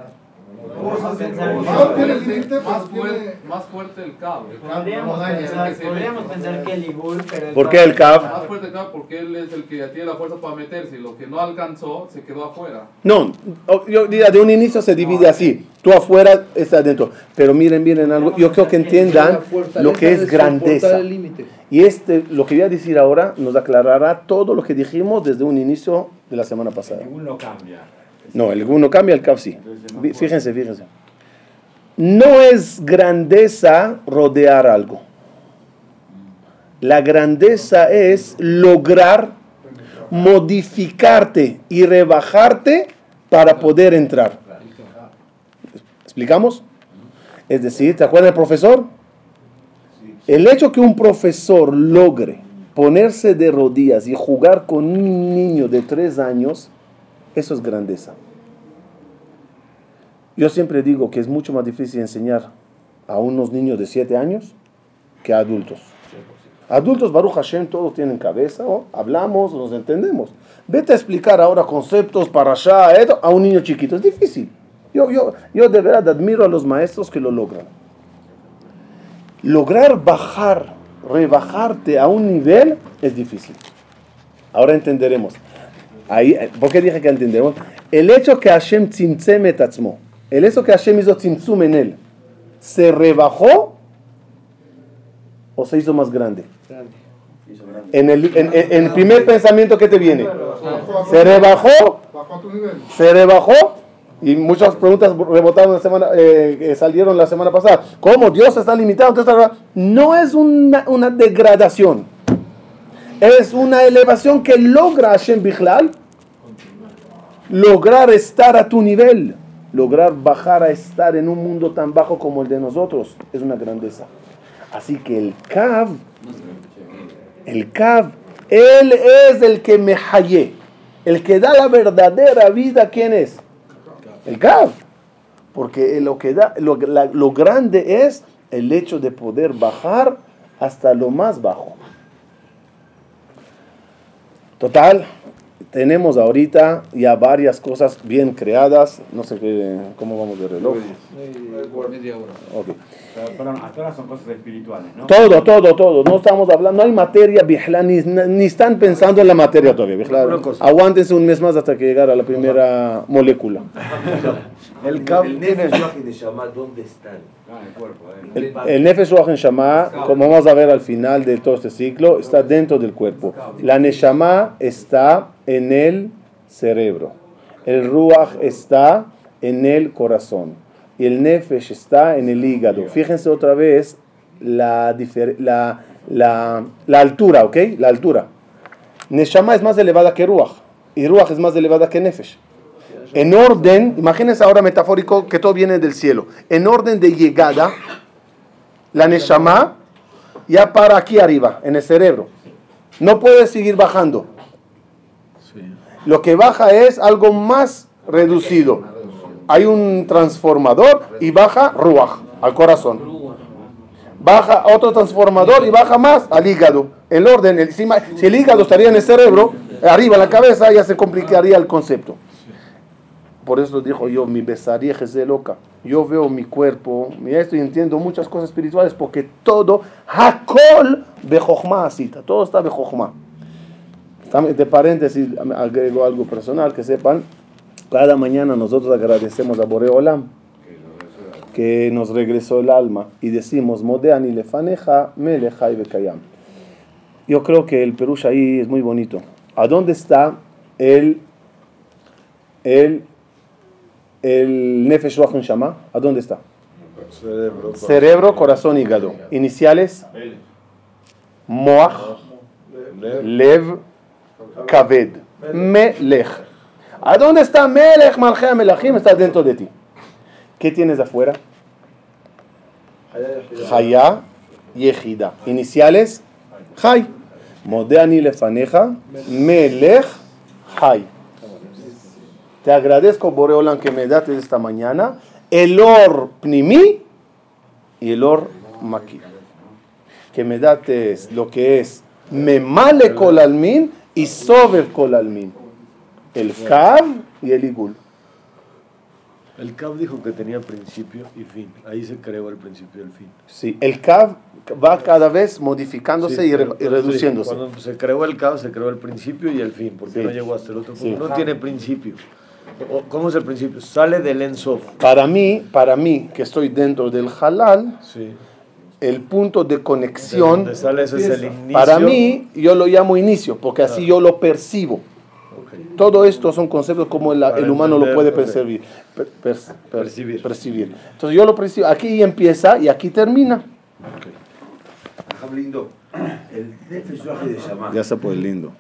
no tiene límite, Más fuerte, más fuerte el cabo. Podríamos pensar, podríamos pensar que el Igul, pero el ¿por qué el Cab- cab? Más fuerte el cabo porque él es el que tiene la fuerza para meterse y lo que no alcanzó se quedó afuera. No, o- yo diría, de un inicio se divide así. Tú afuera, está adentro. Pero miren, miren algo. Yo creo que entiendan lo que es grandeza. El. Y este, lo que voy a decir ahora, nos aclarará todo lo que dijimos desde un inicio de la semana pasada. Ninguno cambia. No, el uno cambia, el cap sí. Fíjense, fíjense. No es grandeza rodear algo. La grandeza es lograr modificarte y rebajarte para poder entrar. ¿Explicamos? Es decir, ¿te acuerdas del profesor? El hecho que un profesor logre ponerse de rodillas y jugar con un niño de tres años, eso es grandeza. Yo siempre digo que es mucho más difícil enseñar a unos niños de siete años que a adultos. Adultos, Baruch Hashem, todos tienen cabeza, ¿o? hablamos, nos entendemos. Vete a explicar ahora conceptos para allá a un niño chiquito, es difícil. Yo, yo, yo de verdad admiro a los maestros que lo logran. Lograr bajar, rebajarte a un nivel es difícil. Ahora entenderemos. Ahí, ¿Por qué dije que entendemos? El hecho que Hashem tzimtzem et atzmo, el hecho que Hashem hizo tzimtzum en él, ¿se rebajó o se hizo más grande? En el, en, en- en primer pensamiento que te viene, ¿se rebajó? Se rebajó y muchas preguntas rebotaron la semana, eh, que salieron la semana pasada. ¿Cómo Dios está limitado? Entonces, No es una, una degradación, es una elevación que logra Hashem Bichlal, lograr estar a tu nivel, lograr bajar a estar en un mundo tan bajo como el de nosotros, es una grandeza. Así que el Kav, el Kav, él es el que me hallé, el que da la verdadera vida, ¿quién es? El Kav. Porque lo, que da, lo, lo grande es el hecho de poder bajar hasta lo más bajo. Total, tenemos ahorita ya varias cosas bien creadas. No sé qué, cómo vamos de reloj. Media hora. Ok. Pero, perdón, hasta ahora son cosas espirituales, ¿no? Todo, todo, todo. No estamos hablando, no hay materia, ni, ni están pensando en la materia todavía. Aguántense un mes más hasta que llegara la primera molécula. El El tiene... Nefesh y Neshama, ¿dónde están? Ah, el cuerpo, eh. El, el Nefesh Ruach Neshama, como vamos a ver al final de todo este ciclo, está dentro del cuerpo. La Neshama está en el cerebro. El Ruach está en el corazón. Y el Nefesh está en el hígado. Fíjense otra vez la, la, la, la altura, ¿ok? La altura. Neshama es más elevada que Ruach. Y Ruach es más elevada que Nefesh. En orden, imagínense ahora metafórico que todo viene del cielo. En orden de llegada, la Neshama ya para aquí arriba, en el cerebro. No puede seguir bajando. Lo que baja es algo más reducido. Hay un transformador y baja Ruach al corazón. Baja otro transformador y baja más al hígado. El orden, el, si si el hígado estaría en el cerebro, arriba en la cabeza, ya se complicaría el concepto. Por eso dijo yo, mi besaría es loca. Yo veo mi cuerpo, mi esto y entiendo muchas cosas espirituales porque todo, hakol bejochma asita, todo está bejochma. De paréntesis, agrego algo personal, que sepan, cada mañana nosotros agradecemos a Boreolam que nos regresó el alma y decimos, Modeani lefaneja meleja y bekayam. Yo creo que el Perush ahí es muy bonito. ¿A dónde está el, el, el Nefesh Ruach Neshama? ¿A dónde está? Cerebro. Cerebro, corazón, hígado. Iniciales, Moach, Lev, Kaved, Melech. ¿A dónde está Melech, Malchea, Melachim? Está dentro de ti. ¿Qué tienes afuera? Chaya, Yehida. Iniciales, Hay. Modeani lefaneja, Melech, Hay. Te agradezco, Boreolan, que me dates esta mañana el or pnimi y el or maki. Que me dates lo que es memale kol almin y sober kol almin. el Kav y el Igul. El Cab dijo que tenía principio y fin. Ahí se creó el principio y el fin. Sí, el Kav va cada vez modificándose Sí, y, re- reduciéndose. Cuando se creó el Cab, se creó el principio y el fin. porque Sí. no llegó hasta el otro Sí. punto? No tiene principio. ¿Cómo es el principio? Sale del Ensof. Para mí, para mí, que estoy dentro del halal, Sí. el punto de De conexión, donde sale ese es el inicio. para mí, yo lo llamo inicio, porque así yo lo percibo. Ok. Todo esto son conceptos como el, el humano lo entender, puede ok. percibir, per- per- per- Percibir. percibir. Entonces yo lo percibo, aquí empieza y aquí termina. Ajá, lindo. El Nefesh Ruach de Shama. Ya se puede lindo.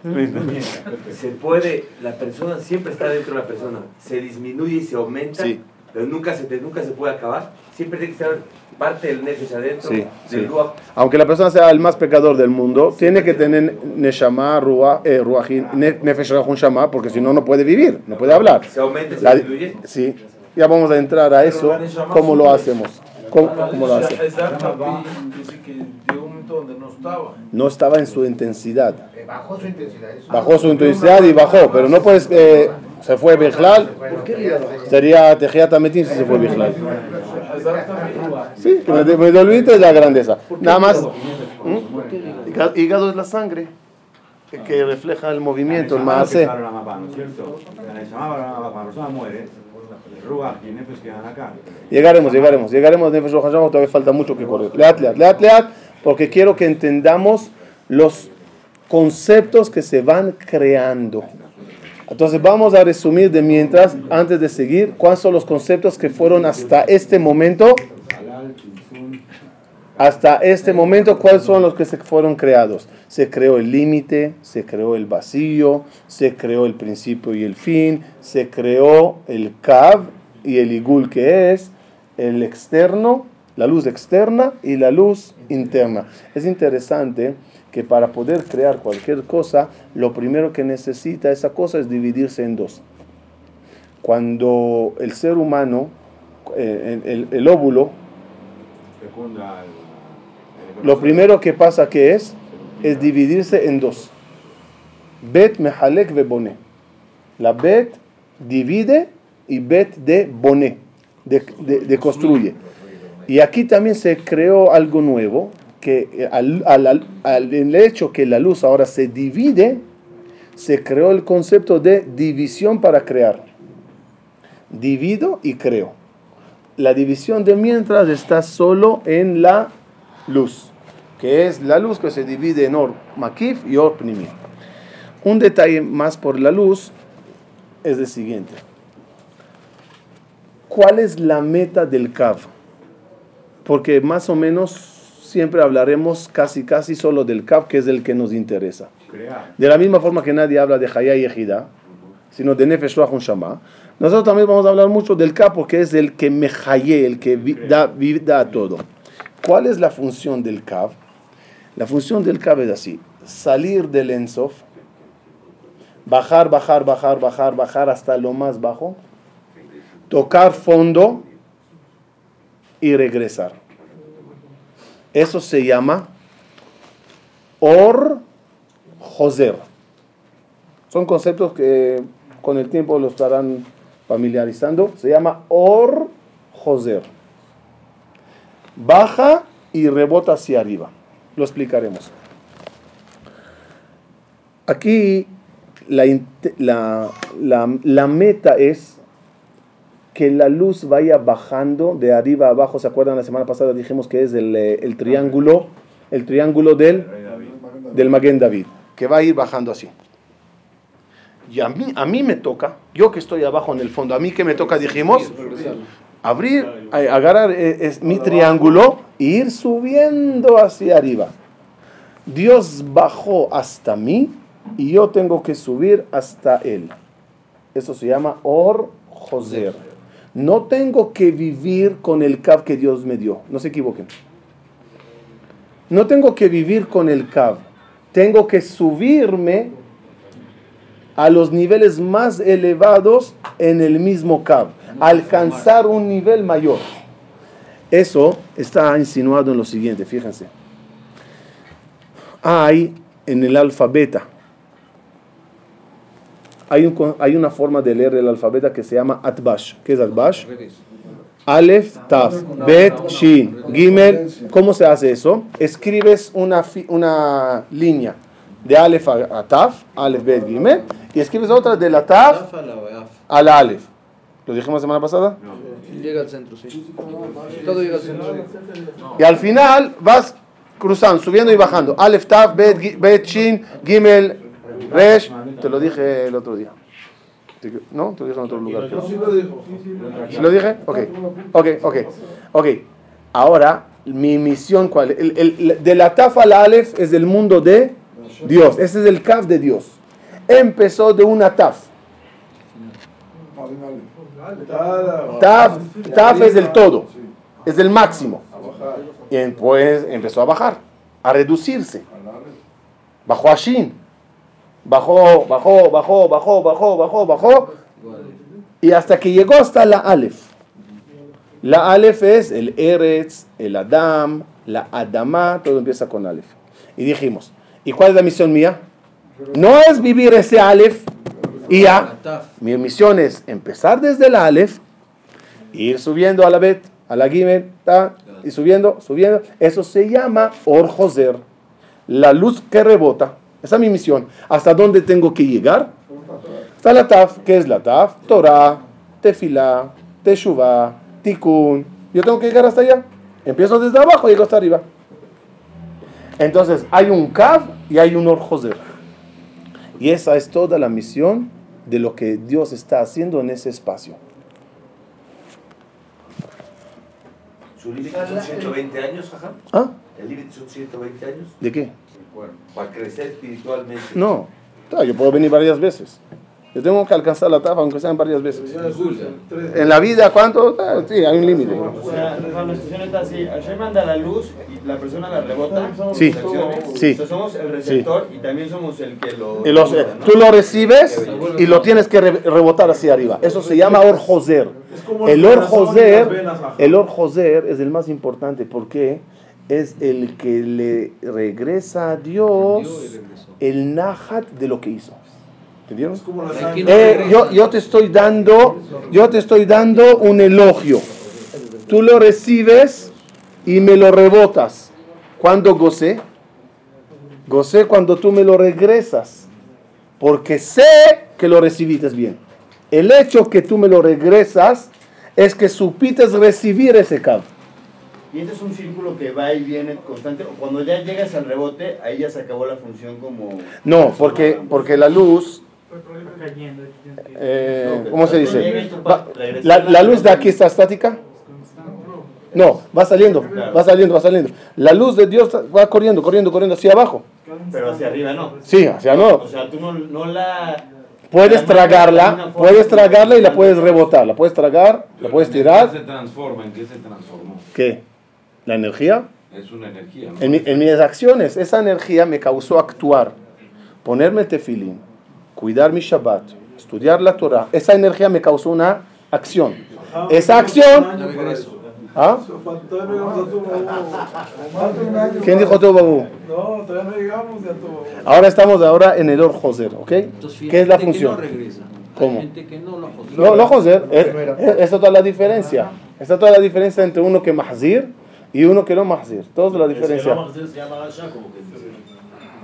Se puede, la persona siempre está dentro de la persona. Se disminuye y se aumenta, Sí. pero nunca se, nunca se puede acabar. Siempre tiene que estar parte del Nefesh adentro, Sí, del sí. Ruach. Aunque la persona sea el más pecador del mundo, tiene que tener Neshama, Ruach, eh, Nefesh Rahun Shama, porque si no, no puede vivir, no puede hablar. Se aumenta y se La- disminuye. sí, ya vamos a entrar a eso, cómo lo hacemos. ¿Cómo, cómo lo hacemos? Exacto, y dice que llegó un momento donde no estaba. No estaba en su intensidad. Eh, Bajó su intensidad. eso. Bajó su intensidad y bajó, pero no puedes, eh, se fue Bejlal, sería Tejiat Ametim si se fue Bejlal. Sí, que me, me olvidé de la grandeza. Nada más. ¿Mm? Hígado- Hígado es la sangre que- que refleja el movimiento, el maase. Llegaremos, llegaremos, llegaremos todavía falta mucho que correr. Leat, leat, leat, leat, porque quiero que entendamos los conceptos que se van creando. Entonces vamos a resumir de mientras, antes de seguir, cuáles son los conceptos que fueron hasta este momento, hasta este momento, cuáles son los que se fueron creados. Se creó el límite, se creó el vacío, se creó el principio y el fin, se creó el Kav y el Igul, que es el externo, la luz externa y la luz interna. Es interesante que para poder crear cualquier cosa, lo primero que necesita esa cosa es dividirse en dos. Cuando el ser humano, eh, el- el- el óvulo, lo primero que pasa que es, es dividirse en dos. Bet mehalek ve boné. La bet divide y bet de boné, de, de- de construye. Y aquí también se creó algo nuevo, que eh, al, al- al- el hecho que la luz ahora se divide, se creó el concepto de división para crear. Divido y creo. La división de mientras está solo en la luz, que es la luz que se divide en Or Makif y Or Pnimi. Un detalle más por la luz es el siguiente. ¿Cuál es la meta del Kav? Porque más o menos siempre hablaremos casi casi solo del Kav, que es el que nos interesa. De la misma forma que nadie habla de Hayá y Ejida, sino de Nefesh Ruach Shama, nosotros también vamos a hablar mucho del Ka porque es el que mejaye, el que vi- da vida a todo. ¿Cuál es la función del Kav? La función del Kav es así: salir del Ensof, bajar, bajar, bajar, bajar, bajar hasta lo más bajo, tocar fondo y regresar. Eso se llama Or Joser. Son conceptos que con el tiempo los estarán familiarizando. Se llama Or Joser. Baja y rebota hacia arriba. Lo explicaremos. Aquí la, la- la- la meta es que la luz vaya bajando de arriba a abajo. ¿Se acuerdan? La semana pasada dijimos que es el, eh, el triángulo, el triángulo del, del David, que va a ir bajando así. Y a mí, a mí me toca, yo que estoy abajo en el fondo, a mí que me toca, dijimos, abrir, agarrar eh, es mi triángulo e ir subiendo hacia arriba. Dios bajó hasta mí y yo tengo que subir hasta él. Eso se llama Or Joser. No tengo que vivir con el Kav que Dios me dio. No se equivoquen. No tengo que vivir con el Kav. Tengo que subirme a los niveles más elevados en el mismo Kav. Alcanzar un nivel mayor. Eso está insinuado en lo siguiente, fíjense. Hay en el alfabeto hay, un hay una forma de leer el alfabeto que se llama Atbash. ¿Qué es Atbash? Aleph, Taf, Bet, Shin, Gimel. ¿Cómo se hace eso? Escribes una, una línea de Aleph a, Taf, Aleph, Bet, Gimel, y escribes otra de la Taf a la Aleph. ¿Lo dijimos la semana pasada? Llega al centro, sí. Todo llega al centro. Y al final vas cruzando, subiendo y bajando. Aleph, Taf, Bet, Bet, Shin, Gimel, Resh. Te lo dije el otro día. ¿No? Te lo dije en otro lugar. creo. Sí lo dijo. ¿Sí lo dije? Ok, ok, ok, ok. Ahora, mi misión, ¿cuál? El, el- de la Taf a la Aleph es el mundo de Dios. Ese es el Kaf de Dios. Empezó de una Taf. Taf, taf es el todo, es el máximo. Y después empezó a bajar, a reducirse. Bajó a Shin. Bajó, bajó, bajó, bajó, bajó, bajó, bajó. Y hasta que llegó hasta la Aleph. La Aleph es el Eretz, el Adam, la Adama, todo empieza con Aleph. Y dijimos, ¿y cuál es la misión mía? No es vivir ese Aleph y ya. Mi misión es empezar desde la Aleph, ir subiendo a la Bet, a la Gimel, ta, y subiendo, subiendo. Eso se llama Or Joser, la luz que rebota. Esa es mi misión. ¿Hasta dónde tengo que llegar? Hasta la Taf. ¿Qué es la Taf? Torah, Tefilá, Teshuvah, Tikkun. Yo tengo que llegar hasta allá. Empiezo desde abajo y llego hasta arriba. Entonces, hay un Kav y hay un Or Joser. Y esa es toda la misión de lo que Dios está haciendo en ese espacio. ¿Su límite son 120 años, ajá? ¿Ah? ¿El límite son 120 años? ¿De qué? Para crecer espiritualmente. No, claro, yo puedo venir varias veces. Yo tengo que alcanzar la tapa, aunque sean varias veces. En la vida, ¿cuánto? Ah, Sí, hay un límite. O sea, la situación está así. Hashem manda la luz y la persona la rebota. Sí, sí. Somos el receptor y también somos el que lo... Y los- rebota, ¿no? tú lo recibes y lo tienes que re- rebotar hacia arriba. Eso se llama Or Joser. El Or Joser, el Or Joser es el más importante porque es el que le regresa a Dios el Nahat de lo que hizo. ¿Entendieron? Eh, yo, yo te estoy dando, yo te estoy dando un elogio. Tú lo recibes y me lo rebotas. ¿Cuándo gocé? Gocé cuando tú me lo regresas. Porque sé que lo recibiste bien. El hecho que tú me lo regresas es que supites recibir ese cabo. Y este es un círculo que va y viene constante. O cuando ya llegas al rebote, ahí ya se acabó la función como... No, porque, porque la luz, Cayendo. eh, ¿cómo se dice? Va- la, la luz de aquí está estática. No, va saliendo, va saliendo, va saliendo. La luz de Dios va corriendo, corriendo, corriendo hacia abajo. Pero hacia arriba no. Sí, hacia no. O sea, tú no, no la... Puedes tragarla, puedes tragarla y la puedes rebotar. La puedes tragar, la puedes ¿En qué se tirar. transforma? ¿En qué se transformó? ¿Qué? ¿La energía? Es una energía. ¿no? En, mi- en mis acciones, esa energía me causó actuar, ponerme tefilín, cuidar mi Shabbat, estudiar la Torah. Esa energía me causó una acción. Esa acción. ¿Ah? ¿Quién dijo todo, Babu? No, todavía no llegamos a Ahora estamos ahora en el Or Joser, ¿ok? Entonces, ¿Qué es la que función? no regresa. ¿Cómo? Hay gente que no lo. No, no, Joser. eh, eh, Esa es toda la diferencia. Esa es toda la diferencia entre uno que mahzir y uno que no mahzir. Toda la diferencia.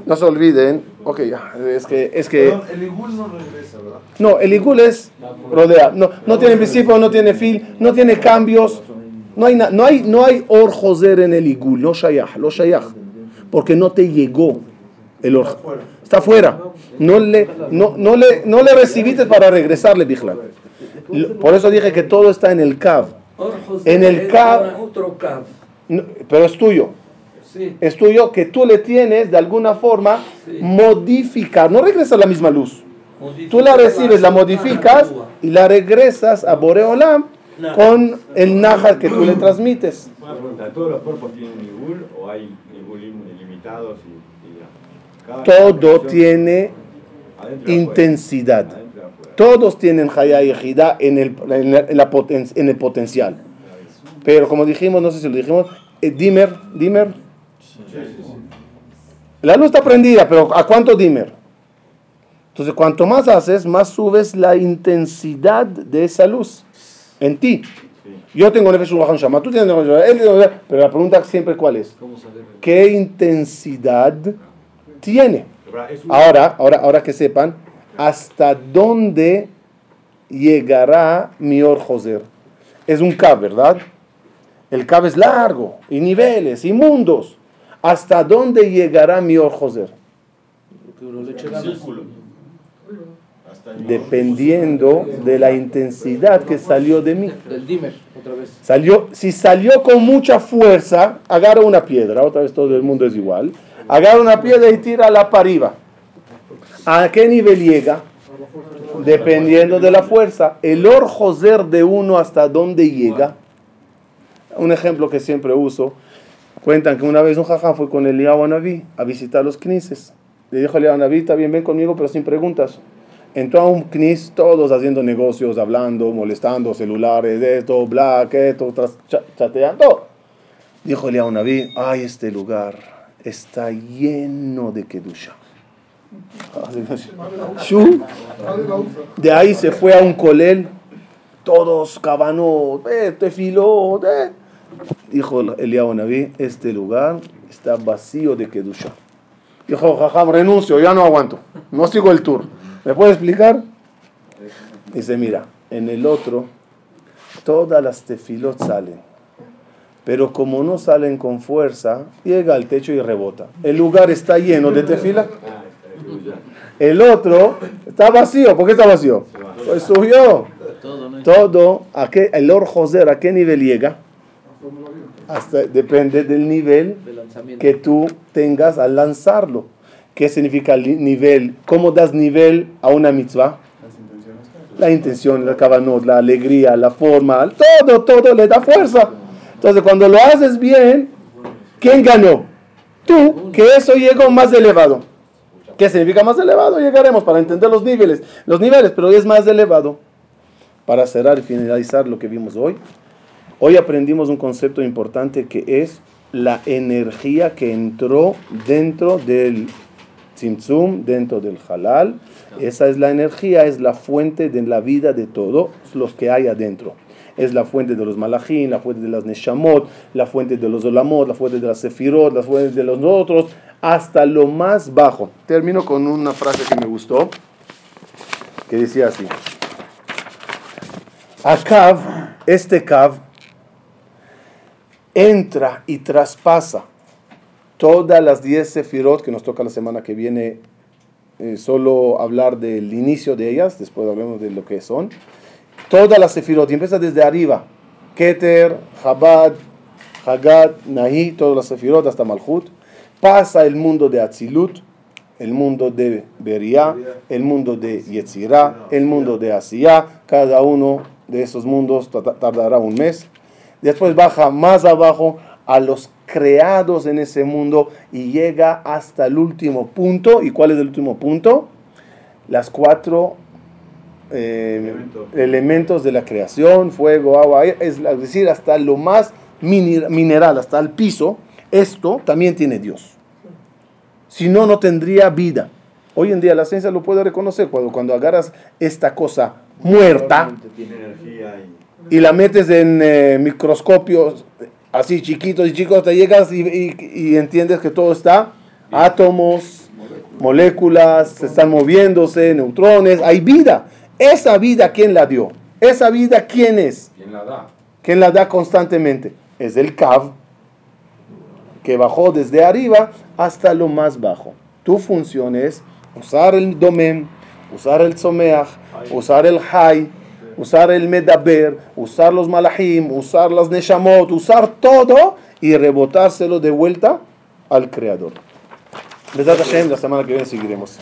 No se olviden. Ok, ya, es que. Es que el Igul no regresa, ¿verdad? no, el Igul es rodea. No, no tiene principio, no tiene fin, no tiene cambios. No hay, no hay, no hay Or Joser en el Igul, no Shayach, lo Shayach. Porque no te llegó el Or. Está fuera. No le, no, no le, no le recibiste para regresarle, Bijlan. Por eso dije que todo está en el Kav. En el Kav. No, pero es tuyo. Sí. Es tuyo que tú le tienes de alguna forma Sí. modificar. No regresa la misma luz. Modifica Tú la recibes, la modificas y la regresas a Boreolam con el nájar que tú le transmites. Una pregunta, ¿todos los cuerpos tienen Igul o hay Igulim ilimitados y, y Todo tiene adentro intensidad. adentro. Todos tienen Hayá y en el, en, la- en la poten- en el potencial. Pero como dijimos, no sé si lo dijimos, eh, Dimmer, Dimmer. La luz está prendida, pero ¿a cuánto Dimmer? Entonces, cuanto más haces, más subes la intensidad de esa luz en ti. Yo tengo Nefesh Ruach Neshama, tú tienes Nefesh pero la pregunta siempre cuál es? ¿Qué intensidad tiene? Ahora, ahora, ahora que sepan, ¿hasta dónde llegará mi Or Joser? Es un cab, ¿verdad? El cab es largo, y niveles, y mundos. ¿Hasta dónde llegará mi Or Joser? Círculo. Hasta el Dependiendo de la intensidad que salió de mí. Del dimmer, otra vez. Salió, si salió con mucha fuerza, agarra una piedra, otra vez todo el mundo es igual, agarra una piedra y tírala para arriba. ¿A qué nivel llega? Dependiendo de la fuerza. El or joser de uno hasta dónde llega. Un ejemplo que siempre uso. Cuentan que una vez un jajá fue con Eliyahu Anabí a visitar los knises. Le dijo a Eliyahu está bien, ven conmigo, pero sin preguntas. Entró a un knis, todos haciendo negocios, hablando, molestando, celulares, esto, black, esto, tras- cha- chateando. Dijo Eliyahu Anabí, ay, este lugar está lleno de kedusha. De ahí se fue a un colel, todos cabanot, eh, tefilot, eh. Dijo Eliyahu Naví, este lugar está vacío de kedusha. Dijo, jajam, renuncio, ya no aguanto, no sigo el tour. ¿Me puede explicar? Dice, mira, en el otro, todas las tefilot salen. Pero como no salen con fuerza, llega al techo y rebota. El lugar está lleno de tefila. El otro está vacío. ¿Por qué está vacío? Pues subió. Todo, ¿a qué, el Or Joser, ¿a qué nivel llega? Hasta, depende del nivel De que tú tengas al lanzarlo. ¿Qué significa el nivel? ¿Cómo das nivel a una mitzvah? La intención, la kavanot, la alegría, la forma, todo, todo le da fuerza. Entonces, cuando lo haces bien, ¿quién ganó? Tú, que eso llegó más elevado. ¿Qué significa más elevado? Llegaremos para entender los niveles, los niveles, pero es más elevado. Para cerrar y finalizar lo que vimos hoy, hoy aprendimos un concepto importante que es la energía que entró dentro del Tzimtzum, dentro del halal. Esa es la energía, es la fuente de la vida de todos los que hay adentro. Es la fuente de los malachim, la fuente de las neshamot, la fuente de los olamot, la fuente de las sefirot, la fuente de los otros, hasta lo más bajo. Termino con una frase que me gustó, que decía así. A Kav, este Kav, entra y traspasa todas las 10 sefirot que nos toca la semana que viene eh, solo hablar del inicio de ellas, después hablemos de lo que son. Todas las sefirot, y empieza desde arriba. Keter, Chabad, Hagat, Nahi, todas las sefirot hasta Malchut. Pasa el mundo de Atzilut, el mundo de Beria, el mundo de Yetzirah, el mundo de Asiyah. Cada uno de esos mundos ta- tardará un mes. Después baja más abajo a los creados en ese mundo y llega hasta el último punto. ¿Y cuál es el último punto? Las cuatro eh, elementos de la creación, fuego, agua, aire, es decir, hasta lo más mineral, hasta el piso, esto también tiene Dios. Si no, no tendría vida. Hoy en día la ciencia lo puede reconocer cuando, cuando agarras esta cosa muerta y la metes en eh, microscopios así chiquitos y chicos, te llegas y, y- y entiendes que todo está, átomos, moléculas, se están moviéndose, neutrones, hay vida. Esa vida, ¿quién la dio? Esa vida, ¿quién es? ¿Quién la da? ¿Quién la da constantemente? Es el Kav, que bajó desde arriba hasta lo más bajo. Tu función es usar el Domen, usar el Tzomeach, usar el Hay, usar el Medaber, usar los Malachim, usar las Neshamot, usar todo y rebotárselo de vuelta al Creador. La semana que viene seguiremos.